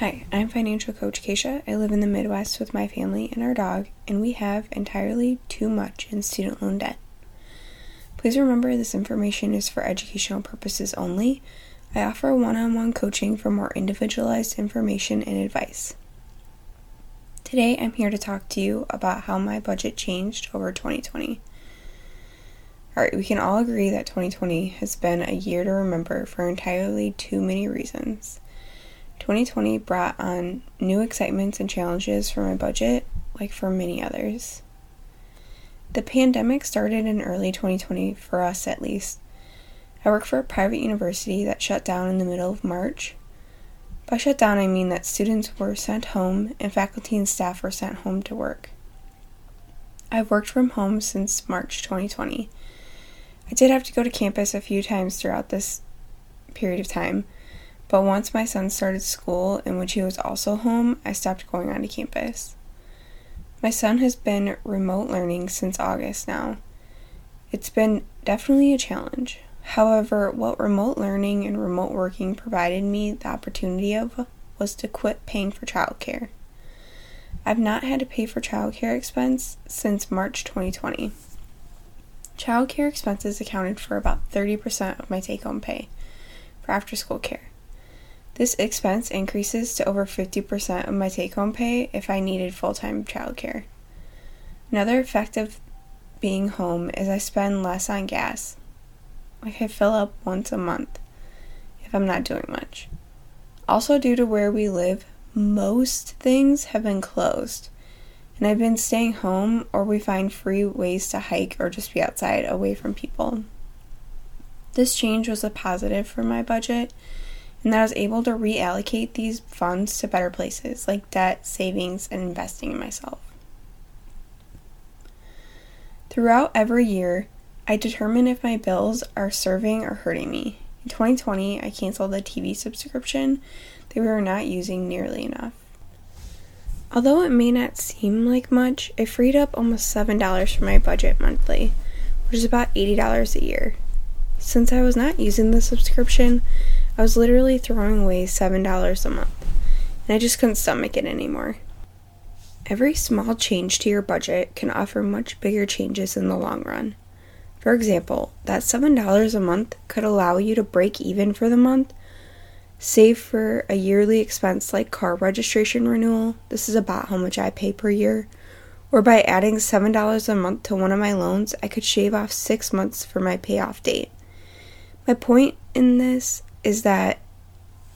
Hi, I'm financial coach Keisha. I live in the Midwest with my family and our dog, and we have entirely too much in student loan debt. Please remember this information is for educational purposes only. I offer one on one coaching for more individualized information and advice. Today, I'm here to talk to you about how my budget changed over 2020. Alright, we can all agree that 2020 has been a year to remember for entirely too many reasons. 2020 brought on new excitements and challenges for my budget, like for many others. The pandemic started in early 2020, for us at least. I work for a private university that shut down in the middle of March. By shut down, I mean that students were sent home and faculty and staff were sent home to work. I've worked from home since March 2020. I did have to go to campus a few times throughout this period of time but once my son started school and when he was also home, I stopped going onto campus. My son has been remote learning since August now. It's been definitely a challenge. However, what remote learning and remote working provided me the opportunity of was to quit paying for childcare. I've not had to pay for childcare expense since March 2020. Childcare expenses accounted for about 30% of my take home pay for after school care. This expense increases to over 50% of my take home pay if I needed full time childcare. Another effect of being home is I spend less on gas. Like I fill up once a month if I'm not doing much. Also, due to where we live, most things have been closed. And I've been staying home or we find free ways to hike or just be outside away from people. This change was a positive for my budget and that I was able to reallocate these funds to better places like debt, savings, and investing in myself. Throughout every year, I determine if my bills are serving or hurting me. In 2020, I canceled the TV subscription that we were not using nearly enough. Although it may not seem like much, it freed up almost $7 from my budget monthly, which is about $80 a year. Since I was not using the subscription, I was literally throwing away $7 a month, and I just couldn't stomach it anymore. Every small change to your budget can offer much bigger changes in the long run. For example, that $7 a month could allow you to break even for the month, save for a yearly expense like car registration renewal. This is about how much I pay per year. Or by adding $7 a month to one of my loans, I could shave off six months for my payoff date. My point in this is that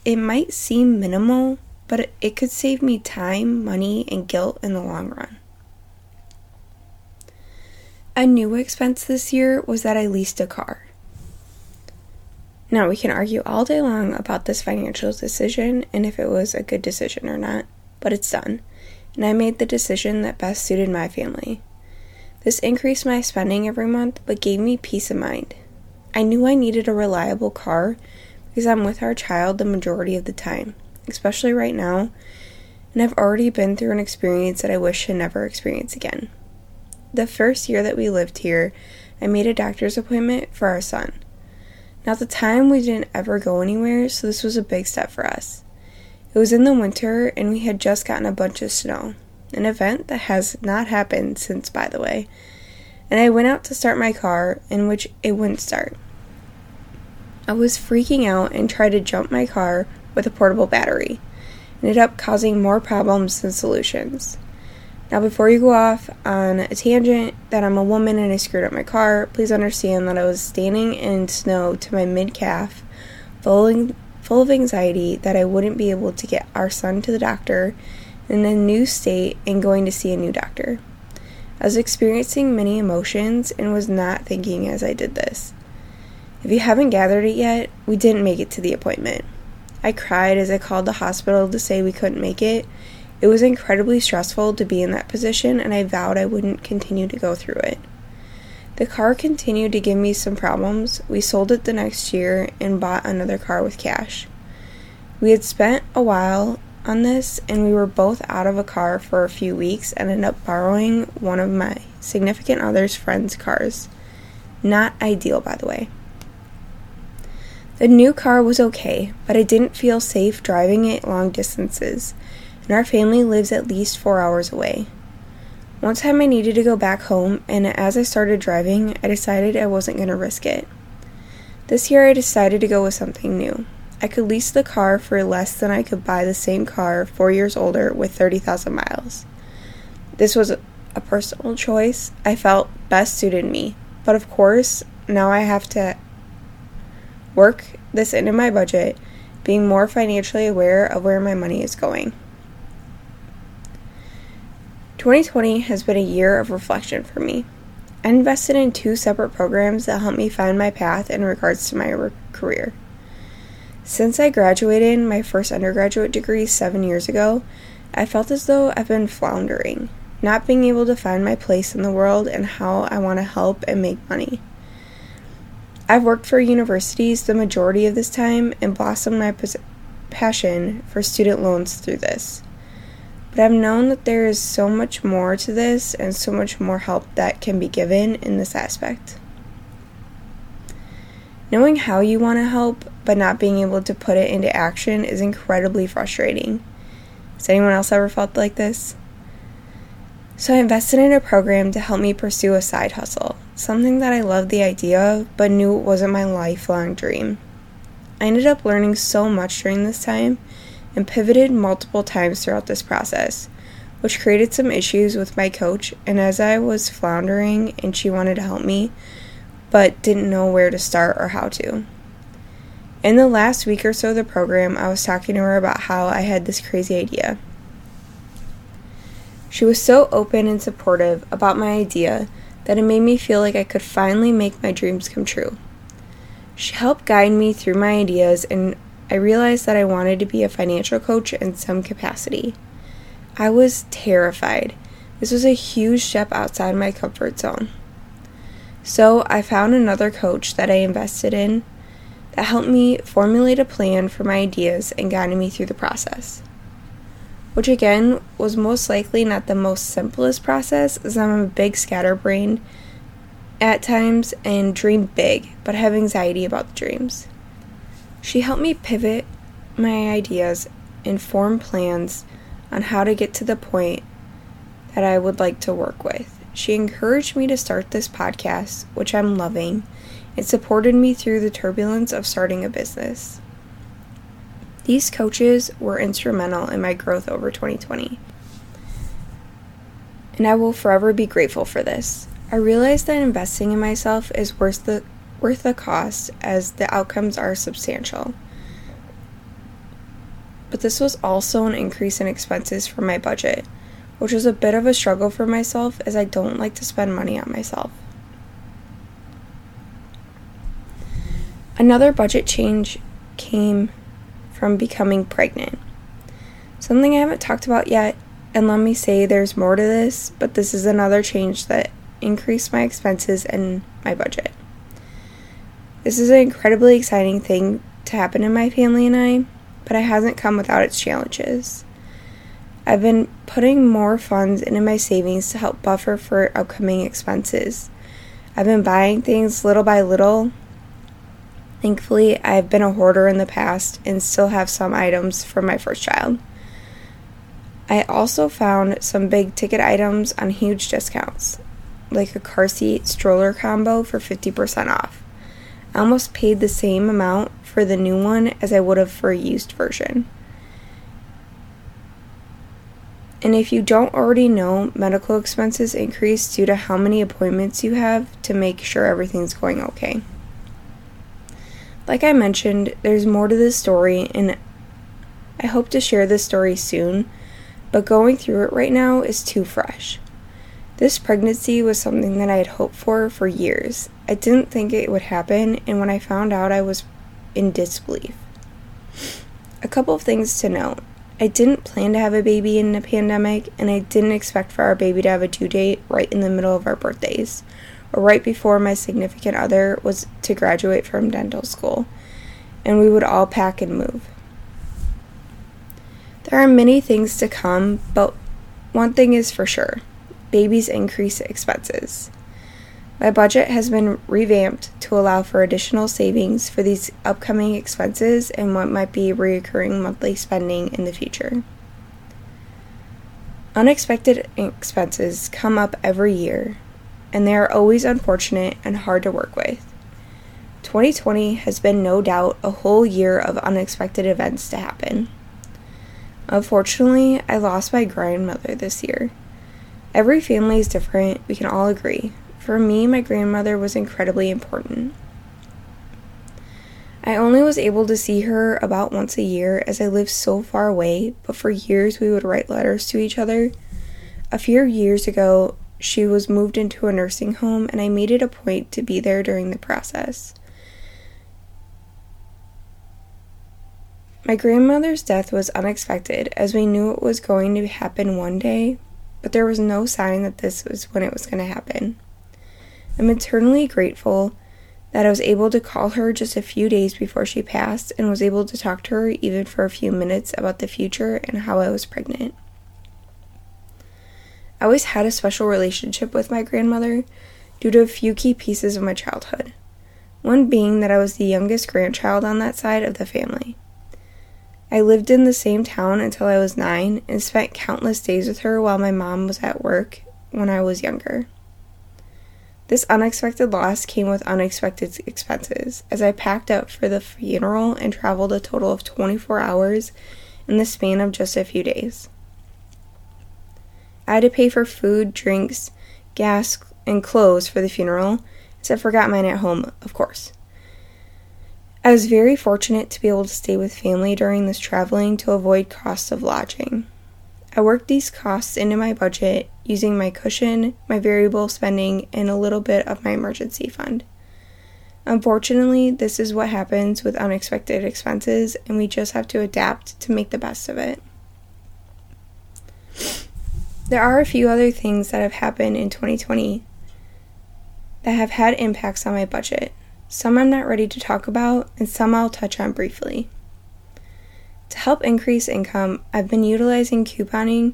it might seem minimal, but it, could save me time, money, and guilt in the long run. A new expense this year was that I leased a car. Now, we can argue all day long about this financial decision and if it was a good decision or not, but it's done, and I made the decision that best suited my family. This increased my spending every month, but gave me peace of mind. I knew I needed a reliable car because I'm with our child the majority of the time, especially right now, and I've already been through an experience that I wish to never experience again. The first year that we lived here, I made a doctor's appointment for our son. Now, at the time, we didn't ever go anywhere, so this was a big step for us. It was in the winter, and we had just gotten a bunch of snow, an event that has not happened since, by the way. And I went out to start my car, in which it wouldn't start. I was freaking out and tried to jump my car with a portable battery. Ended up causing more problems than solutions. Now, before you go off on a tangent that I'm a woman and I screwed up my car, please understand that I was standing in snow to my mid calf, full, full of anxiety that I wouldn't be able to get our son to the doctor in a new state and going to see a new doctor. I was experiencing many emotions and was not thinking as I did this. If you haven't gathered it yet, we didn't make it to the appointment. I cried as I called the hospital to say we couldn't make it. It was incredibly stressful to be in that position, and I vowed I wouldn't continue to go through it. The car continued to give me some problems. We sold it the next year and bought another car with cash. We had spent a while on this, and we were both out of a car for a few weeks and ended up borrowing one of my significant other's friend's cars. Not ideal, by the way. The new car was okay, but I didn't feel safe driving it long distances, and our family lives at least four hours away. One time I needed to go back home, and as I started driving, I decided I wasn't going to risk it. This year I decided to go with something new. I could lease the car for less than I could buy the same car four years older with 30,000 miles. This was a personal choice I felt best suited me, but of course, now I have to work this into my budget, being more financially aware of where my money is going. 2020 has been a year of reflection for me. I invested in two separate programs that helped me find my path in regards to my career. Since I graduated my first undergraduate degree seven years ago, I felt as though I've been floundering, not being able to find my place in the world and how I want to help and make money. I've worked for universities the majority of this time and blossomed my passion for student loans through this. But I've known that there is so much more to this and so much more help that can be given in this aspect. Knowing how you want to help but not being able to put it into action is incredibly frustrating. Has anyone else ever felt like this? So I invested in a program to help me pursue a side hustle, something that I loved the idea of but knew it wasn't my lifelong dream. I ended up learning so much during this time and pivoted multiple times throughout this process, which created some issues with my coach. And as I was floundering and she wanted to help me, but didn't know where to start or how to. In the last week or so of the program, I was talking to her about how I had this crazy idea. She was so open and supportive about my idea that it made me feel like I could finally make my dreams come true. She helped guide me through my ideas, and I realized that I wanted to be a financial coach in some capacity. I was terrified. This was a huge step outside my comfort zone. So I found another coach that I invested in that helped me formulate a plan for my ideas and guided me through the process which again was most likely not the most simplest process as I'm a big scatterbrain at times and dream big, but have anxiety about the dreams. She helped me pivot my ideas and form plans on how to get to the point that I would like to work with. She encouraged me to start this podcast, which I'm loving, and supported me through the turbulence of starting a business. These coaches were instrumental in my growth over 2020. And I will forever be grateful for this. I realized that investing in myself is worth the worth the cost as the outcomes are substantial. But this was also an increase in expenses for my budget, which was a bit of a struggle for myself as I don't like to spend money on myself. Another budget change came from becoming pregnant. Something I haven't talked about yet, and let me say there's more to this, but this is another change that increased my expenses and my budget. This is an incredibly exciting thing to happen in my family and I, but it hasn't come without its challenges. I've been putting more funds into my savings to help buffer for upcoming expenses. I've been buying things little by little Thankfully, I've been a hoarder in the past and still have some items from my first child. I also found some big ticket items on huge discounts, like a car seat stroller combo for 50% off. I almost paid the same amount for the new one as I would have for a used version. And if you don't already know, medical expenses increase due to how many appointments you have to make sure everything's going okay. Like I mentioned, there's more to this story, and I hope to share this story soon, but going through it right now is too fresh. This pregnancy was something that I had hoped for for years. I didn't think it would happen, and when I found out, I was in disbelief. A couple of things to note. I didn't plan to have a baby in a pandemic, and I didn't expect for our baby to have a due date right in the middle of our birthdays right before my significant other was to graduate from dental school, and we would all pack and move. There are many things to come, but one thing is for sure babies increase expenses. My budget has been revamped to allow for additional savings for these upcoming expenses and what might be recurring monthly spending in the future. Unexpected expenses come up every year, and they are always unfortunate and hard to work with. 2020 has been no doubt a whole year of unexpected events to happen. Unfortunately, I lost my grandmother this year. Every family is different, we can all agree, for me, my grandmother was incredibly important. I only was able to see her about once a year as I lived so far away, but for years we would write letters to each other. A few years ago, she was moved into a nursing home, and I made it a point to be there during the process. My grandmother's death was unexpected as we knew it was going to happen one day, but there was no sign that this was when it was going to happen. I'm eternally grateful that I was able to call her just a few days before she passed and was able to talk to her even for a few minutes about the future and how I was pregnant. I always had a special relationship with my grandmother due to a few key pieces of my childhood. One being that I was the youngest grandchild on that side of the family. I lived in the same town until I was nine and spent countless days with her while my mom was at work when I was younger. This unexpected loss came with unexpected expenses, as I packed up for the funeral and traveled a total of 24 hours in the span of just a few days. I had to pay for food, drinks, gas, and clothes for the funeral, as I forgot mine at home, of course. I was very fortunate to be able to stay with family during this traveling to avoid costs of lodging. I worked these costs into my budget using my cushion, my variable spending, and a little bit of my emergency fund. Unfortunately, this is what happens with unexpected expenses, and we just have to adapt to make the best of it. There are a few other things that have happened in 2020 that have had impacts on my budget. Some I'm not ready to talk about, and some I'll touch on briefly. To help increase income, I've been utilizing couponing,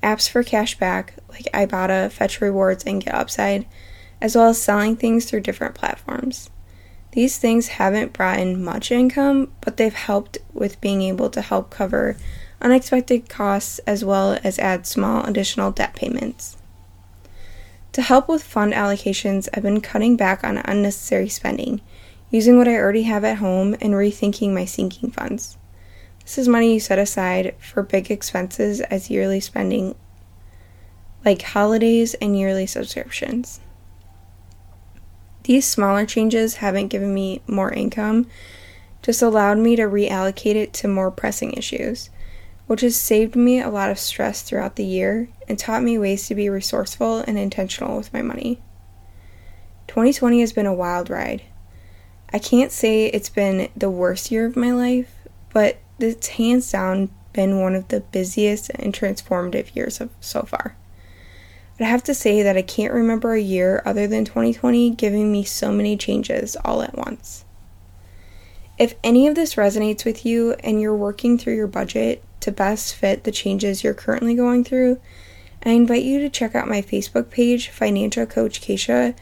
apps for cashback like Ibotta, Fetch Rewards, and Get Upside, as well as selling things through different platforms. These things haven't brought in much income, but they've helped with being able to help cover unexpected costs as well as add small additional debt payments. To help with fund allocations, I've been cutting back on unnecessary spending, using what I already have at home and rethinking my sinking funds. This is money you set aside for big expenses as yearly spending, like holidays and yearly subscriptions. These smaller changes haven't given me more income, just allowed me to reallocate it to more pressing issues, which has saved me a lot of stress throughout the year and taught me ways to be resourceful and intentional with my money. 2020 has been a wild ride. I can't say it's been the worst year of my life, but it's hands down been one of the busiest and transformative years of so far. But I have to say that I can't remember a year other than 2020 giving me so many changes all at once. If any of this resonates with you and you're working through your budget to best fit the changes you're currently going through, I invite you to check out my Facebook page, Financial Coach Keisha,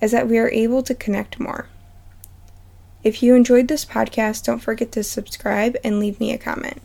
as that we are able to connect more. If you enjoyed this podcast, don't forget to subscribe and leave me a comment.